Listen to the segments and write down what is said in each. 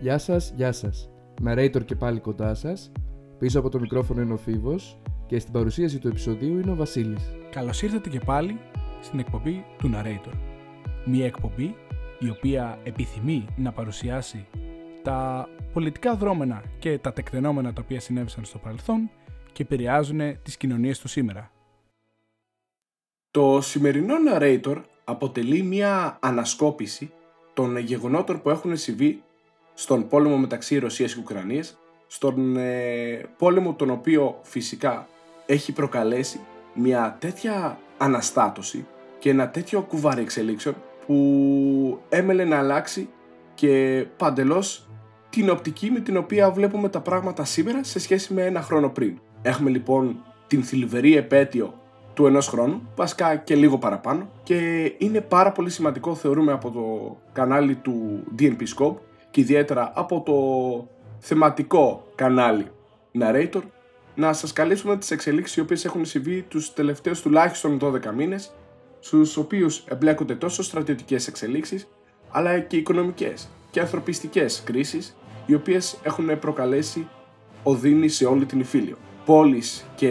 Γεια σας, γεια σας. Narrator και πάλι κοντά σας. Πίσω από το μικρόφωνο είναι ο Φίβος και στην παρουσίαση του επεισοδίου είναι ο Βασίλης. Καλώς ήρθατε και πάλι στην εκπομπή του Narrator. Μια εκπομπή η οποία επιθυμεί να παρουσιάσει τα πολιτικά δρόμενα και τα τεκτενόμενα τα οποία συνέβησαν στο παρελθόν και επηρεάζουν τις κοινωνίες του σήμερα. Το σημερινό narrator αποτελεί μια ανασκόπηση των γεγονότων που έχουν συμβεί στον πόλεμο μεταξύ Ρωσίας και Ουκρανίας, στον ε, πόλεμο τον οποίο φυσικά έχει προκαλέσει μια τέτοια αναστάτωση και ένα τέτοιο κουβάρι εξελίξεων που έμελε να αλλάξει και παντελώς την οπτική με την οποία βλέπουμε τα πράγματα σήμερα σε σχέση με ένα χρόνο πριν. Έχουμε λοιπόν την θλιβερή επέτειο του ενός χρόνου, βασικά και λίγο παραπάνω και είναι πάρα πολύ σημαντικό θεωρούμε από το κανάλι του DNP Scope και ιδιαίτερα από το θεματικό κανάλι Narrator να σας καλύψουμε τις εξελίξεις οι οποίες έχουν συμβεί τους τελευταίους τουλάχιστον 12 μήνες στους οποίους εμπλέκονται τόσο στρατιωτικές εξελίξεις αλλά και οικονομικές και ανθρωπιστικές κρίσεις οι οποίες έχουν προκαλέσει οδύνη σε όλη την Ιφίλιο. Πόλεις και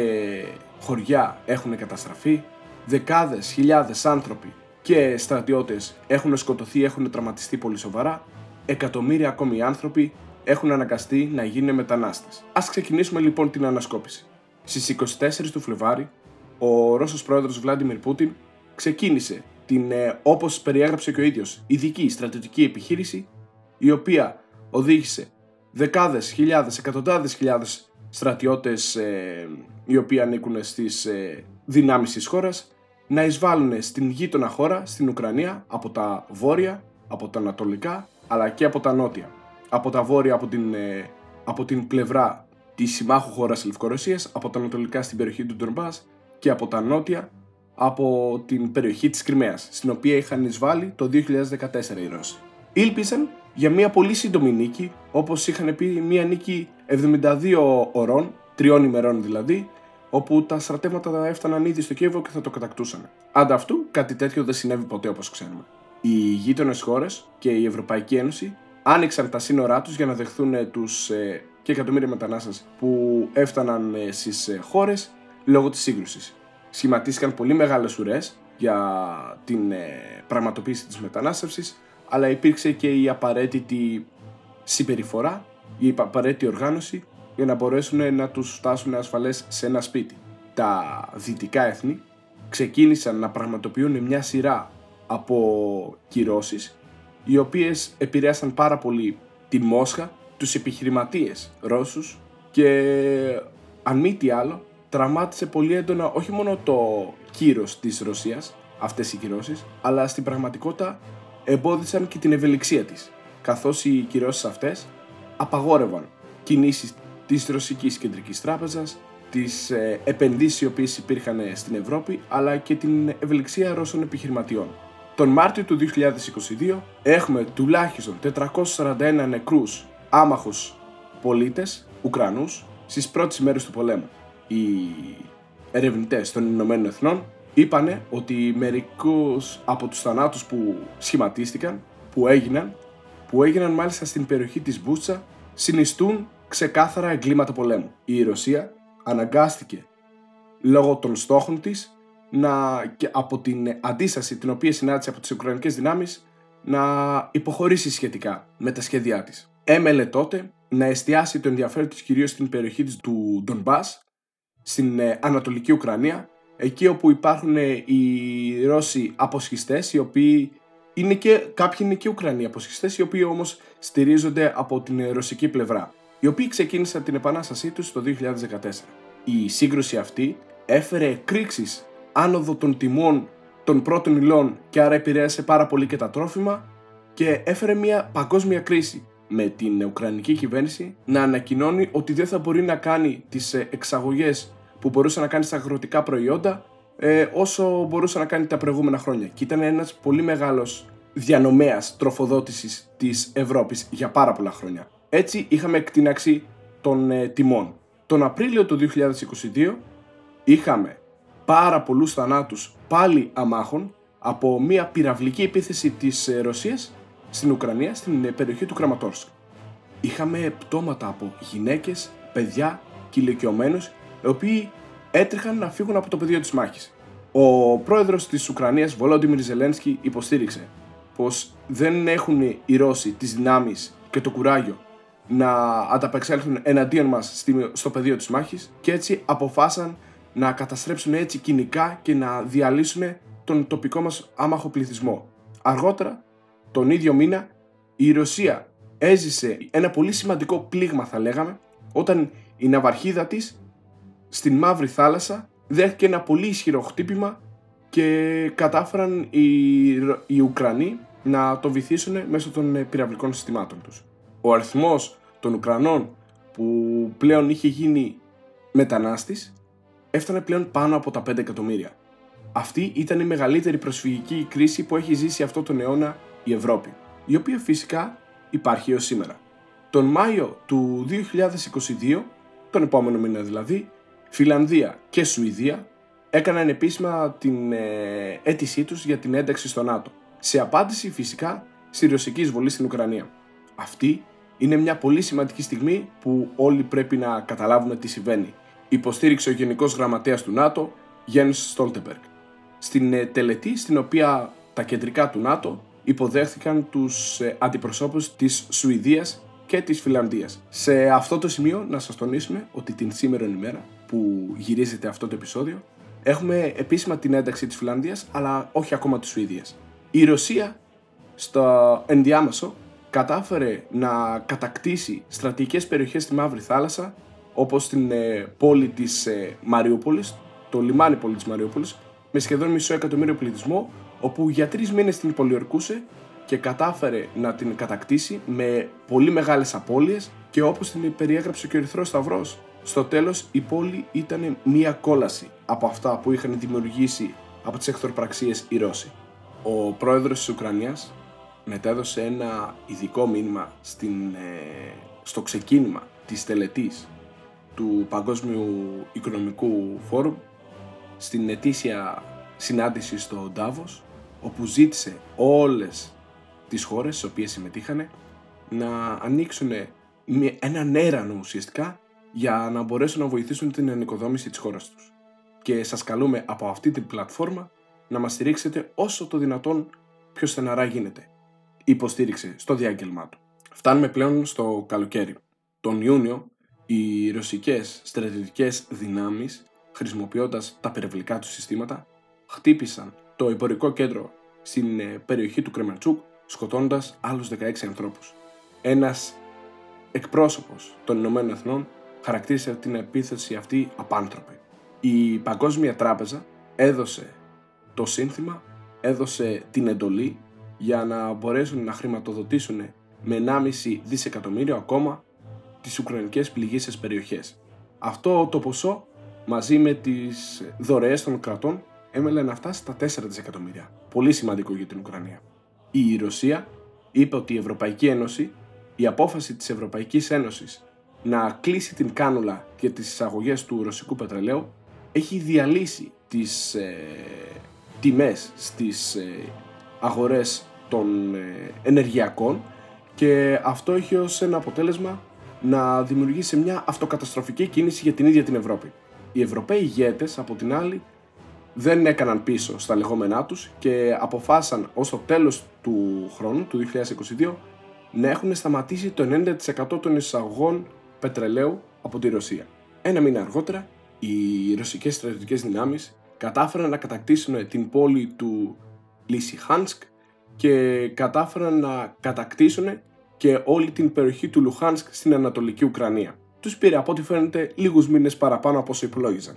χωριά έχουν καταστραφεί, δεκάδες χιλιάδες άνθρωποι και στρατιώτες έχουν σκοτωθεί, έχουν τραυματιστεί πολύ σοβαρά, εκατομμύρια ακόμη άνθρωποι έχουν αναγκαστεί να γίνουν μετανάστες. Ας ξεκινήσουμε λοιπόν την ανασκόπηση. Στις 24 του Φλεβάρι, ο Ρώσος πρόεδρος Βλάντιμιρ Πούτιν ξεκίνησε την, ε, όπως περιέγραψε και ο ίδιος, ειδική στρατιωτική επιχείρηση, η οποία οδήγησε δεκάδες, χιλιάδες, εκατοντάδες χιλιάδες στρατιώτες ε, οι οποίοι ανήκουν στις ε, δυνάμεις της χώρας να εισβάλλουν στην γείτονα χώρα, στην Ουκρανία, από τα βόρεια, από τα ανατολικά, αλλά και από τα νότια. Από τα βόρεια από την, ε, από την πλευρά της συμμάχου χώρας Λευκορωσίας, από τα ανατολικά στην περιοχή του Ντορμπάς και από τα νότια από την περιοχή της Κρυμαίας, στην οποία είχαν εισβάλει το 2014 οι Ρώσοι. Ήλπισαν για μια πολύ σύντομη νίκη, όπως είχαν πει μια νίκη 72 ωρών, τριών ημερών δηλαδή, όπου τα στρατεύματα θα έφταναν ήδη στο Κίεβο και θα το κατακτούσαν. Ανταυτού, κάτι τέτοιο δεν συνέβη ποτέ όπως ξέρουμε. Οι γείτονες χώρες και η Ευρωπαϊκή Ένωση άνοιξαν τα σύνορά τους για να δεχθούν τους ε, και εκατομμύρια μετανάστες που έφταναν ε, στις ε, χώρες λόγω της σύγκρουσης. Σχηματίστηκαν πολύ μεγάλες ουρές για την ε, πραγματοποίηση της μετανάστευσης, αλλά υπήρξε και η απαραίτητη συμπεριφορά, η απαραίτητη οργάνωση για να μπορέσουν να τους φτάσουν ασφαλές σε ένα σπίτι. Τα δυτικά έθνη ξεκίνησαν να πραγματοποιούν μια σειρά από κυρώσεις οι οποίες επηρέασαν πάρα πολύ τη Μόσχα, τους επιχειρηματίες Ρώσους και αν μη τι άλλο τραυμάτισε πολύ έντονα όχι μόνο το κύρος της Ρωσίας, αυτές οι κυρώσεις, αλλά στην πραγματικότητα εμπόδισαν και την ευελιξία της, καθώς οι κυρώσεις αυτές απαγόρευαν κινήσεις της Ρωσικής Κεντρικής Τράπεζας, τις ε, επενδύσεις οι οποίες υπήρχαν στην Ευρώπη, αλλά και την ευελιξία Ρώσων επιχειρηματιών. Τον Μάρτιο του 2022 έχουμε τουλάχιστον 441 νεκρούς άμαχους πολίτες, Ουκρανούς, στις πρώτες μέρες του πολέμου. Οι ερευνητές των Ηνωμένων Εθνών είπανε ότι μερικούς από τους θανάτους που σχηματίστηκαν, που έγιναν, που έγιναν μάλιστα στην περιοχή της Μπούτσα, συνιστούν ξεκάθαρα εγκλήματα πολέμου. Η Ρωσία αναγκάστηκε λόγω των στόχων της να, και από την αντίσταση την οποία συνάντησε από τις Ουκρανικές δυνάμεις να υποχωρήσει σχετικά με τα σχέδιά της. Έμελε τότε να εστιάσει το ενδιαφέρον της κυρίως στην περιοχή της του Ντονμπάς, στην ε, Ανατολική Ουκρανία, εκεί όπου υπάρχουν ε, οι Ρώσοι αποσχιστές, οι οποίοι είναι και, κάποιοι είναι και Ουκρανοί αποσχιστές, οι οποίοι όμως στηρίζονται από την ρωσική πλευρά, οι οποίοι ξεκίνησαν την επανάστασή τους το 2014. Η σύγκρουση αυτή έφερε εκρήξεις άνοδο των τιμών των πρώτων υλών και άρα επηρέασε πάρα πολύ και τα τρόφιμα και έφερε μια παγκόσμια κρίση με την Ουκρανική κυβέρνηση να ανακοινώνει ότι δεν θα μπορεί να κάνει τις ε, εξαγωγές που μπορούσε να κάνει στα αγροτικά προϊόντα ε, όσο μπορούσε να κάνει τα προηγούμενα χρόνια. Και ήταν ένας πολύ μεγάλος διανομέας τροφοδότησης της Ευρώπης για πάρα πολλά χρόνια. Έτσι είχαμε εκτείναξη των ε, τιμών. Τον Απρίλιο του 2022 είχαμε πάρα πολλούς θανάτους πάλι αμάχων από μια πυραυλική επίθεση της ε, Ρωσίας στην Ουκρανία, στην ε, περιοχή του Κραματόρσκ. είχαμε πτώματα από γυναίκες, παιδιά και ηλικιωμένους οι οποίοι έτρεχαν να φύγουν από το πεδίο της μάχης. Ο πρόεδρος της Ουκρανίας, Βολόντιμιρ Ζελένσκι, υποστήριξε πως δεν έχουν οι Ρώσοι τις δυνάμεις και το κουράγιο να ανταπεξέλθουν εναντίον μας στο πεδίο της μάχης και έτσι αποφάσισαν να καταστρέψουν έτσι κοινικά και να διαλύσουν τον τοπικό μας άμαχο πληθυσμό. Αργότερα, τον ίδιο μήνα, η Ρωσία έζησε ένα πολύ σημαντικό πλήγμα θα λέγαμε όταν η ναυαρχίδα της στην Μαύρη Θάλασσα δέχτηκε ένα πολύ ισχυρό χτύπημα και κατάφεραν οι, οι Ουκρανοί να το βυθίσουν μέσω των πυραυλικών συστημάτων τους. Ο αριθμός των Ουκρανών που πλέον είχε γίνει μετανάστης έφτανε πλέον πάνω από τα 5 εκατομμύρια. Αυτή ήταν η μεγαλύτερη προσφυγική κρίση που έχει ζήσει αυτό τον αιώνα η Ευρώπη, η οποία φυσικά υπάρχει έως σήμερα. Τον Μάιο του 2022, τον επόμενο μήνα δηλαδή, Φιλανδία και Σουηδία έκαναν επίσημα την ε, αίτησή τους για την ένταξη στο ΝΑΤΟ, σε απάντηση φυσικά στη ρωσική εισβολή στην Ουκρανία. Αυτή είναι μια πολύ σημαντική στιγμή που όλοι πρέπει να καταλάβουμε τι συμβαίνει. Υποστήριξε ο Γενικός Γραμματέας του ΝΑΤΟ, Γιάννης Στόλτεμπεργκ, στην ε, τελετή στην οποία τα κεντρικά του ΝΑΤΟ υποδέχθηκαν τους ε, αντιπροσώπους της Σουηδίας και της Φιλανδίας. Σε αυτό το σημείο να σας τονίσουμε ότι την σήμερα ημέρα που γυρίζεται αυτό το επεισόδιο έχουμε επίσημα την ένταξη της Φιλανδίας αλλά όχι ακόμα της Σουηδίας. Η Ρωσία στο ενδιάμεσο κατάφερε να κατακτήσει στρατηγικές περιοχές στη Μαύρη Θάλασσα όπως την ε, πόλη της ε, Μαριούπολης, το λιμάνι πόλη της Μαριούπολης με σχεδόν μισό εκατομμύριο πληθυσμό όπου για τρεις μήνες την πολιορκούσε και κατάφερε να την κατακτήσει με πολύ μεγάλες απώλειες και όπως την περιέγραψε και ο Ερυθρός Σταυρός. Στο τέλος η πόλη ήταν μία κόλαση από αυτά που είχαν δημιουργήσει από τις εχθροπραξίες οι Ρώσοι. Ο πρόεδρος της Ουκρανίας μετέδωσε ένα ειδικό μήνυμα στην, ε, στο ξεκίνημα της τελετής του Παγκόσμιου Οικονομικού Φόρουμ στην ετήσια συνάντηση στο Ντάβος όπου ζήτησε όλες τις χώρες στις οποίες συμμετείχανε να ανοίξουν έναν έρανο ουσιαστικά για να μπορέσουν να βοηθήσουν την ανοικοδόμηση της χώρας τους. Και σας καλούμε από αυτή την πλατφόρμα να μας στηρίξετε όσο το δυνατόν πιο στεναρά γίνεται. Υποστήριξε στο διάγγελμά του. Φτάνουμε πλέον στο καλοκαίρι. Τον Ιούνιο οι ρωσικές στρατιωτικές δυνάμεις χρησιμοποιώντας τα περιβλικά τους συστήματα χτύπησαν το εμπορικό κέντρο στην ε, περιοχή του Κρεμερτσούκ σκοτώνοντας άλλους 16 ανθρώπους. Ένας εκπρόσωπος των Ηνωμένων Εθνών χαρακτήρισε την επίθεση αυτή απάνθρωπη. Η Παγκόσμια Τράπεζα έδωσε το σύνθημα, έδωσε την εντολή για να μπορέσουν να χρηματοδοτήσουν με 1,5 δισεκατομμύριο ακόμα τις Ουκρανικές πληγήσεις περιοχές. Αυτό το ποσό μαζί με τις δωρεές των κρατών έμελε να φτάσει στα 4 δισεκατομμύρια. Πολύ σημαντικό για την Ουκρανία. Η Ρωσία είπε ότι η Ευρωπαϊκή Ένωση, η απόφαση της Ευρωπαϊκής Ένωσης να κλείσει την κάνουλα για τις εισαγωγές του ρωσικού πετρελαίου έχει διαλύσει τις ε, τιμές στις ε, αγορές των ε, ενεργειακών και αυτό έχει ως ένα αποτέλεσμα να δημιουργήσει μια αυτοκαταστροφική κίνηση για την ίδια την Ευρώπη. Οι Ευρωπαίοι ηγέτες από την άλλη δεν έκαναν πίσω στα λεγόμενά τους και αποφάσισαν ως το τέλος του χρόνου, του 2022, να έχουν σταματήσει το 90% των εισαγωγών πετρελαίου από τη Ρωσία. Ένα μήνα αργότερα, οι ρωσικές στρατιωτικές δυνάμεις κατάφεραν να κατακτήσουν την πόλη του Λισιχάνσκ και κατάφεραν να κατακτήσουν και όλη την περιοχή του Λουχάνσκ στην Ανατολική Ουκρανία. Τους πήρε από ό,τι φαίνεται λίγους μήνες παραπάνω από όσο υπολόγιζαν.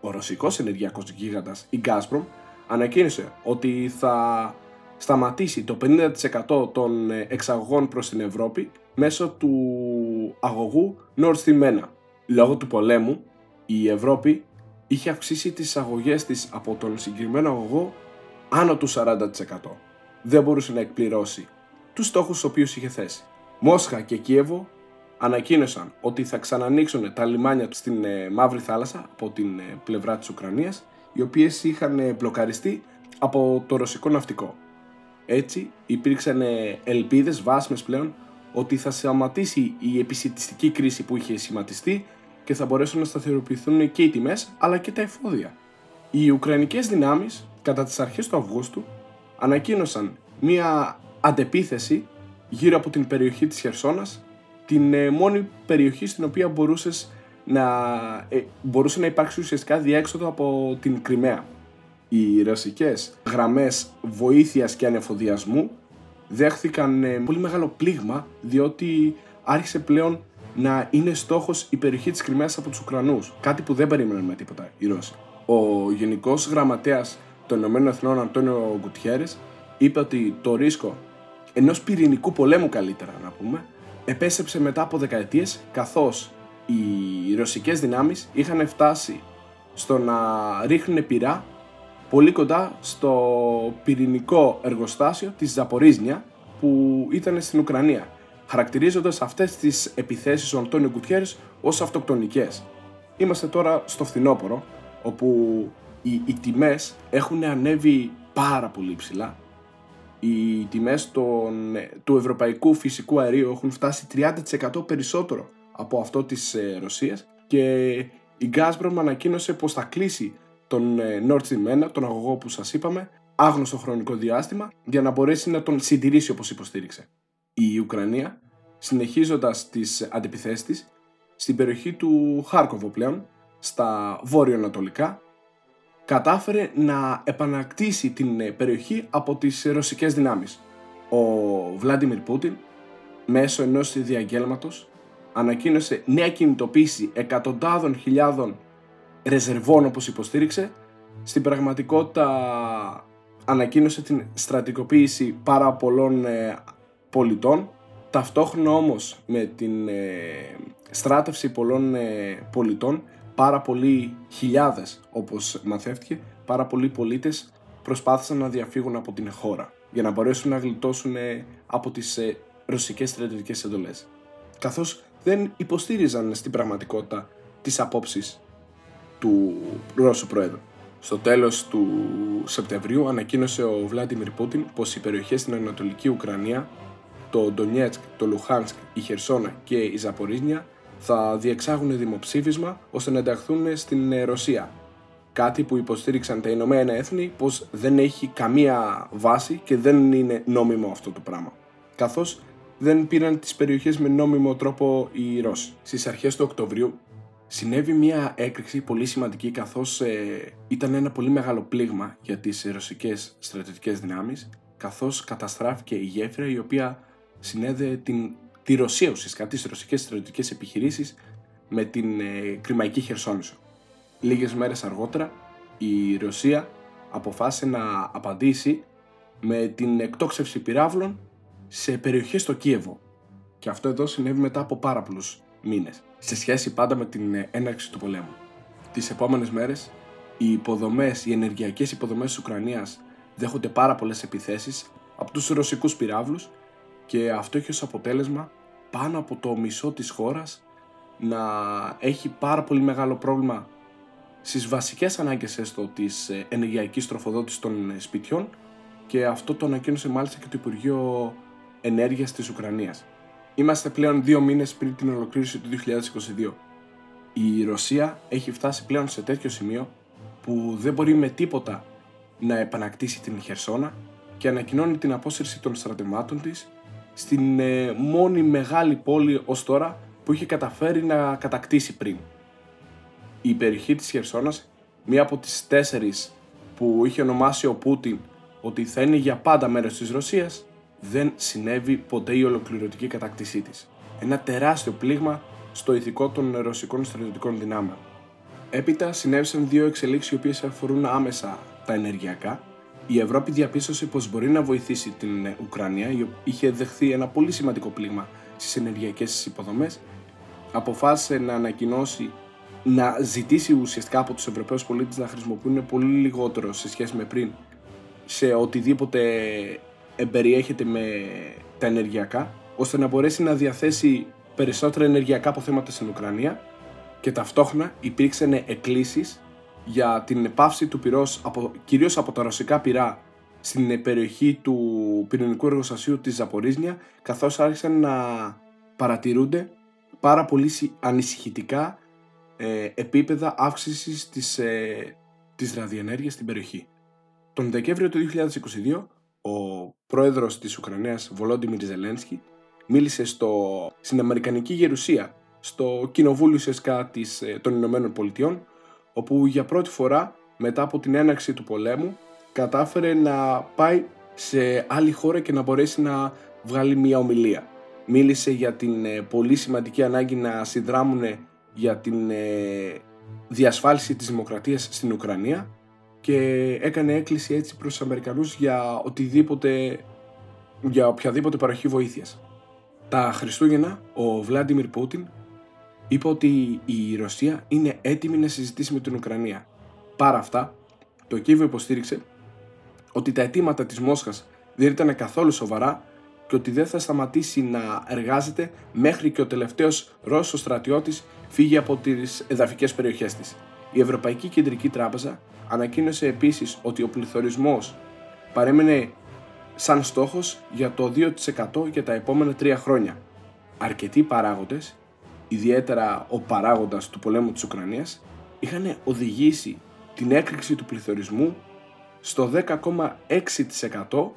Ο ρωσικός ενεργειακός γίγαντας, η Gazprom, ανακοίνωσε ότι θα σταματήσει το 50% των εξαγωγών προς την Ευρώπη μέσω του αγωγού Nord Stream 1. Λόγω του πολέμου, η Ευρώπη είχε αυξήσει τις αγωγές της από τον συγκεκριμένο αγωγό άνω του 40%. Δεν μπορούσε να εκπληρώσει τους στόχους στους οποίους είχε θέσει. Μόσχα και Κίεβο ανακοίνωσαν ότι θα ξανανοίξουν τα λιμάνια στην ε, Μαύρη Θάλασσα από την ε, πλευρά της Ουκρανίας οι οποίες είχαν ε, μπλοκαριστεί από το ρωσικό ναυτικό. Έτσι υπήρξαν ελπίδες βάσιμες πλέον ότι θα σταματήσει η επισητιστική κρίση που είχε σχηματιστεί και θα μπορέσουν να σταθεροποιηθούν και οι τιμές αλλά και τα εφόδια. Οι Ουκρανικές δυνάμεις κατά τις αρχές του Αυγούστου ανακοίνωσαν μία αντεπίθεση γύρω από την περιοχή της Χερσόνας την ε, μόνη περιοχή στην οποία μπορούσες να, ε, μπορούσε να υπάρξει ουσιαστικά διέξοδο από την Κρυμαία. Οι ρωσικές γραμμές βοήθειας και ανεφοδιασμού δέχθηκαν ε, πολύ μεγάλο πλήγμα διότι άρχισε πλέον να είναι στόχος η περιοχή της Κρυμαίας από τους Ουκρανούς. Κάτι που δεν περίμεναν με τίποτα οι Ρώσοι. Ο Γενικός Γραμματέας των Ηνωμένων Εθνών Αντώνιο Γκουτιέρες είπε ότι το ρίσκο ενός πυρηνικού πολέμου καλύτερα να πούμε επέσεψε μετά από δεκαετίες καθώς οι ρωσικές δυνάμεις είχαν φτάσει στο να ρίχνουν πυρά πολύ κοντά στο πυρηνικό εργοστάσιο της Ζαπορίζνια που ήταν στην Ουκρανία, χαρακτηρίζοντας αυτές τις επιθέσεις του Αντώνιο Γκουτιέρης ως αυτοκτονικές. Είμαστε τώρα στο φθινόπωρο, όπου οι, οι τιμές έχουν ανέβει πάρα πολύ ψηλά. Οι τιμές του ευρωπαϊκού φυσικού αερίου έχουν φτάσει 30% περισσότερο από αυτό της ε, Ρωσίας και η Gazprom ανακοίνωσε πως θα κλείσει τον ε, Nord Stream 1, τον αγωγό που σας είπαμε, άγνωστο χρονικό διάστημα για να μπορέσει να τον συντηρήσει όπως υποστήριξε. Η Ουκρανία, συνεχίζοντας τις αντιπιθέσεις της, στην περιοχή του Χάρκοβο πλέον, στα βόρειο-ανατολικά, κατάφερε να επανακτήσει την ε, περιοχή από τις ρωσικές δυνάμεις. Ο Βλάντιμιρ Πούτιν, μέσω ενός διαγγέλματος, ανακοίνωσε νέα κινητοποίηση εκατοντάδων χιλιάδων ρεζερβών όπως υποστήριξε. Στην πραγματικότητα ανακοίνωσε την στρατικοποίηση πάρα πολλών ε, πολιτών. Ταυτόχρονα όμως με την ε, στράτευση πολλών ε, πολιτών, πάρα πολλοί χιλιάδες όπως μαθεύτηκε, πάρα πολλοί πολίτες προσπάθησαν να διαφύγουν από την χώρα για να μπορέσουν να γλιτώσουν από τις ρωσικές στρατιωτικές εντολές. Καθώς δεν υποστήριζαν στην πραγματικότητα τις απόψεις του Ρώσου Πρόεδρου. Στο τέλος του Σεπτεμβρίου ανακοίνωσε ο Βλάντιμιρ Πούτιν πως οι περιοχές στην Ανατολική Ουκρανία, το Ντονιέτσκ, το Λουχάνσκ, η Χερσόνα και η Ζαπορίζνια θα διεξάγουν δημοψήφισμα ώστε να ενταχθούν στην Ρωσία. Κάτι που υποστήριξαν τα Ηνωμένα Έθνη πως δεν έχει καμία βάση και δεν είναι νόμιμο αυτό το πράγμα. Καθώς δεν πήραν τις περιοχές με νόμιμο τρόπο οι Ρώσοι. Στις αρχές του Οκτωβρίου συνέβη μια έκρηξη πολύ σημαντική καθώς ε, ήταν ένα πολύ μεγάλο πλήγμα για τις ρωσικές στρατιωτικές δυνάμεις καθώς καταστράφηκε η γέφυρα η οποία συνέδεε την, τη Ρωσία ουσιαστικά, τις ρωσικές στρατιωτικές επιχειρήσεις με την ε, Κρημαϊκή Χερσόνησο. Λίγες μέρες αργότερα η Ρωσία αποφάσισε να απαντήσει με την εκτόξευση πυράβλων σε περιοχές στο Κίεβο. Και αυτό εδώ συνέβη μετά από πάρα πολλούς μήνες, σε σχέση πάντα με την ε, έναρξη του πολέμου. Τις επόμενες μέρες, οι υποδομές, οι ενεργειακές υποδομές της Ουκρανίας δέχονται πάρα πολλές επιθέσεις από τους ρωσικούς πυράβλους και αυτό έχει ως αποτέλεσμα πάνω από το μισό της χώρας να έχει πάρα πολύ μεγάλο πρόβλημα στις βασικές ανάγκες έστω της ε, ενεργειακής τροφοδότησης των ε, σπιτιών και αυτό το ανακοίνωσε μάλιστα και το Υπουργείο ενέργειας της Ουκρανίας. Είμαστε πλέον δύο μήνες πριν την ολοκλήρωση του 2022. Η Ρωσία έχει φτάσει πλέον σε τέτοιο σημείο που δεν μπορεί με τίποτα να επανακτήσει την Χερσόνα και ανακοινώνει την απόσυρση των στρατευμάτων της στην ε, μόνη μεγάλη πόλη ως τώρα που είχε καταφέρει να κατακτήσει πριν. Η περιοχή της Χερσόνας, μία από τις τέσσερις που είχε ονομάσει ο Πούτιν ότι θα είναι για πάντα μέρος της Ρωσίας, δεν συνέβη ποτέ η ολοκληρωτική κατάκτησή της. Ένα τεράστιο πλήγμα στο ηθικό των ρωσικών στρατιωτικών δυνάμεων. Έπειτα συνέβησαν δύο εξελίξεις οι οποίες αφορούν άμεσα τα ενεργειακά. Η Ευρώπη διαπίστωσε πως μπορεί να βοηθήσει την Ουκρανία, η είχε δεχθεί ένα πολύ σημαντικό πλήγμα στις ενεργειακές υποδομές. Αποφάσισε να ανακοινώσει να ζητήσει ουσιαστικά από τους Ευρωπαίους πολίτες να χρησιμοποιούν πολύ λιγότερο σε σχέση με πριν σε οτιδήποτε εμπεριέχεται με τα ενεργειακά, ώστε να μπορέσει να διαθέσει περισσότερα ενεργειακά αποθέματα στην Ουκρανία και ταυτόχρονα υπήρξαν εκκλήσεις για την πάυση του πυρός, από, κυρίως από τα ρωσικά πυρά στην περιοχή του πυρηνικού εργοστασίου της Ζαπορίζνια καθώς άρχισαν να παρατηρούνται πάρα πολύ ανησυχητικά ε, επίπεδα αύξησης της, ε, της ραδιενέργειας στην περιοχή. Τον Δεκέμβριο του 2022 ο πρόεδρος της Ουκρανίας Βολόντιμιρ Ζελένσκι μίλησε στο, στην Αμερικανική Γερουσία στο Κοινοβούλιο ΣΕΣΚΑ της, ε, των Ηνωμένων Πολιτειών όπου για πρώτη φορά μετά από την έναρξη του πολέμου κατάφερε να πάει σε άλλη χώρα και να μπορέσει να βγάλει μια ομιλία. Μίλησε για την ε, πολύ σημαντική ανάγκη να συνδράμουν για την ε, διασφάλιση της δημοκρατίας στην Ουκρανία και έκανε έκκληση έτσι προς τους Αμερικανούς για οτιδήποτε για οποιαδήποτε παροχή βοήθειας. Τα Χριστούγεννα ο Βλάντιμιρ Πούτιν είπε ότι η Ρωσία είναι έτοιμη να συζητήσει με την Ουκρανία. Παρά αυτά, το Κίεβο υποστήριξε ότι τα αιτήματα της Μόσχας δεν ήταν καθόλου σοβαρά και ότι δεν θα σταματήσει να εργάζεται μέχρι και ο τελευταίος Ρώσος στρατιώτης φύγει από τις εδαφικές περιοχές της. Η Ευρωπαϊκή Κεντρική Τράπεζα ανακοίνωσε επίσης ότι ο πληθωρισμός παρέμενε σαν στόχος για το 2% για τα επόμενα τρία χρόνια. Αρκετοί παράγοντες, ιδιαίτερα ο παράγοντας του πολέμου της Ουκρανίας, είχαν οδηγήσει την έκρηξη του πληθωρισμού στο 10,6%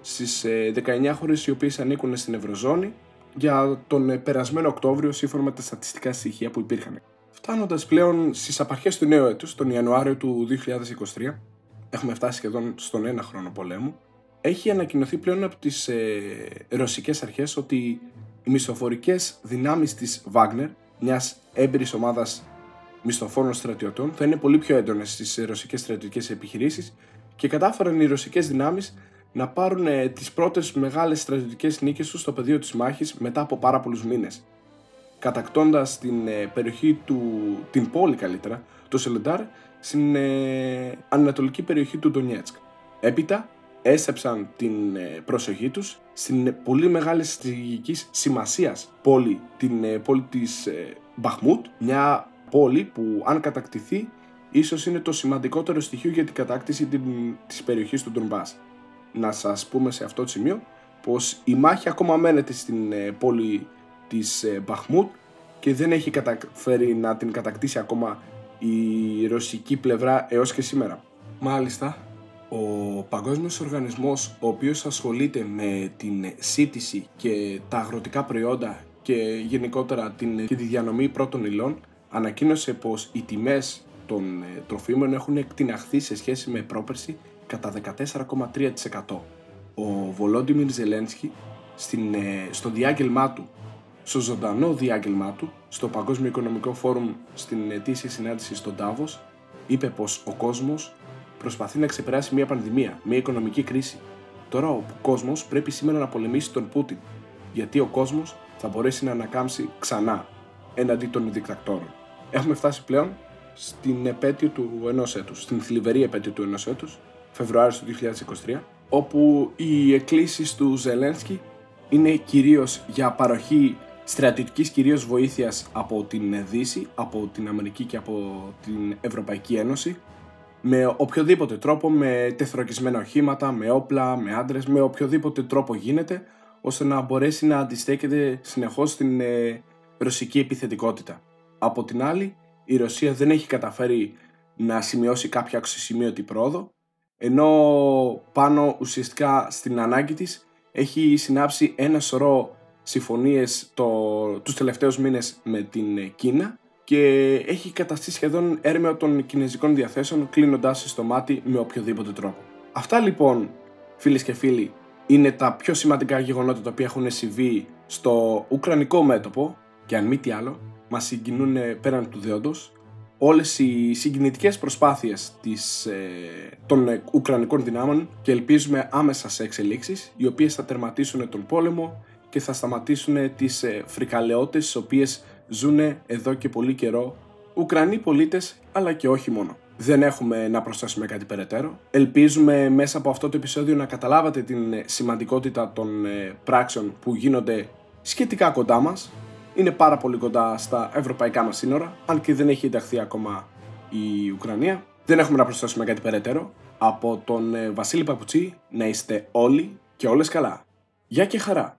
στις 19 ε, χώρες οι οποίες ανήκουν στην Ευρωζώνη για τον ε, περασμένο Οκτώβριο σύμφωνα με τα στατιστικά στοιχεία που υπήρχαν. Φτάνοντας πλέον στις απαρχές του νέου έτους, τον Ιανουάριο του 2023, έχουμε φτάσει σχεδόν στον ένα χρόνο πολέμου, έχει ανακοινωθεί πλέον από τις ε, ρωσικές αρχές ότι οι μισθοφορικές δυνάμεις της Wagner, μιας έμπειρης ομάδας μισθοφόρων στρατιωτών, θα είναι πολύ πιο έντονες στις ρωσικές στρατιωτικές επιχειρήσεις και κατάφεραν οι ρωσικές δυνάμεις να πάρουν ε, τις πρώτες μεγάλες στρατιωτικές νίκες τους στο πεδίο της μάχης μετά από πάρα πολλούς μήνες. Κατακτώντας την ε, περιοχή του, την πόλη καλύτερα, το Σελεντάρ, στην ε, ανατολική περιοχή του Ντονιέτσκ. Έπειτα έστεψαν την ε, προσοχή τους στην πολύ μεγάλη στρατηγική σημασίας πόλη, την πόλη της Μπαχμούτ, μια πόλη που αν κατακτηθεί ίσως είναι το σημαντικότερο στοιχείο για την κατάκτηση της περιοχής του Ντονμπάς. Να σας πούμε σε αυτό το σημείο πως η μάχη ακόμα μένεται στην ε, πόλη της ε, Μπαχμούτ και δεν έχει καταφέρει να την κατακτήσει ακόμα η ρωσική πλευρά έως και σήμερα. Μάλιστα, ο παγκόσμιος οργανισμός ο οποίος ασχολείται με την σύντηση και τα αγροτικά προϊόντα και γενικότερα την, και τη διανομή πρώτων υλών ανακοίνωσε πως οι τιμές των ε, τροφίμων έχουν εκτιναχθεί σε σχέση με πρόπερση κατά 14,3%. Ο Βολόντιμιρ Ζελένσκι στην, ε, στο διάγγελμά του, στο ζωντανό διάγγελμά του, στο Παγκόσμιο Οικονομικό Φόρουμ στην ετήσια συνάντηση στον Τάβος, είπε πως ο κόσμος προσπαθεί να ξεπεράσει μια πανδημία, μια οικονομική κρίση. Τώρα ο κόσμος πρέπει σήμερα να πολεμήσει τον Πούτιν, γιατί ο κόσμος θα μπορέσει να ανακάμψει ξανά έναντι των δικτακτόρων. Έχουμε φτάσει πλέον στην επέτειο του ενός έτους, στην θλιβερή επέτειο του ενός έτους, Φεβρουάριο του 2023, όπου οι εκκλήσεις του Ζελένσκι είναι κυρίως για παροχή στρατιωτικής κυρίως βοήθειας από την Δύση, από την Αμερική και από την Ευρωπαϊκή Ένωση, με οποιοδήποτε τρόπο, με τεθροκισμένα οχήματα, με όπλα, με άντρες, με οποιοδήποτε τρόπο γίνεται, ώστε να μπορέσει να αντιστέκεται συνεχώς στην ε, ρωσική επιθετικότητα. Από την άλλη, η Ρωσία δεν έχει καταφέρει να σημειώσει κάποια αξιοσημείωτη πρόοδο, ενώ πάνω ουσιαστικά στην ανάγκη της έχει συνάψει ένα σωρό συμφωνίες το, τους τελευταίους μήνες με την Κίνα και έχει καταστήσει σχεδόν έρμεο των κινέζικων διαθέσεων κλείνοντάς στο μάτι με οποιοδήποτε τρόπο. Αυτά λοιπόν φίλες και φίλοι είναι τα πιο σημαντικά γεγονότα τα οποία έχουν συμβεί στο ουκρανικό μέτωπο και αν μη τι άλλο μας συγκινούν πέραν του δέοντος όλες οι συγκινητικές προσπάθειες της, ε, των ε, Ουκρανικών δυνάμεων και ελπίζουμε άμεσα σε εξελίξεις οι οποίες θα τερματίσουν τον πόλεμο και θα σταματήσουν τις ε, φρικαλαιότητες τις οποίες ζουν εδώ και πολύ καιρό Ουκρανοί πολίτες αλλά και όχι μόνο. Δεν έχουμε να προσθέσουμε κάτι περαιτέρω. Ελπίζουμε μέσα από αυτό το επεισόδιο να καταλάβατε την σημαντικότητα των ε, πράξεων που γίνονται σχετικά κοντά μας είναι πάρα πολύ κοντά στα ευρωπαϊκά μας σύνορα, αν και δεν έχει ενταχθεί ακόμα η Ουκρανία. Δεν έχουμε να προσθέσουμε κάτι περαιτέρω. Από τον ε, Βασίλη Παπουτσί να είστε όλοι και όλες καλά. Γεια και χαρά!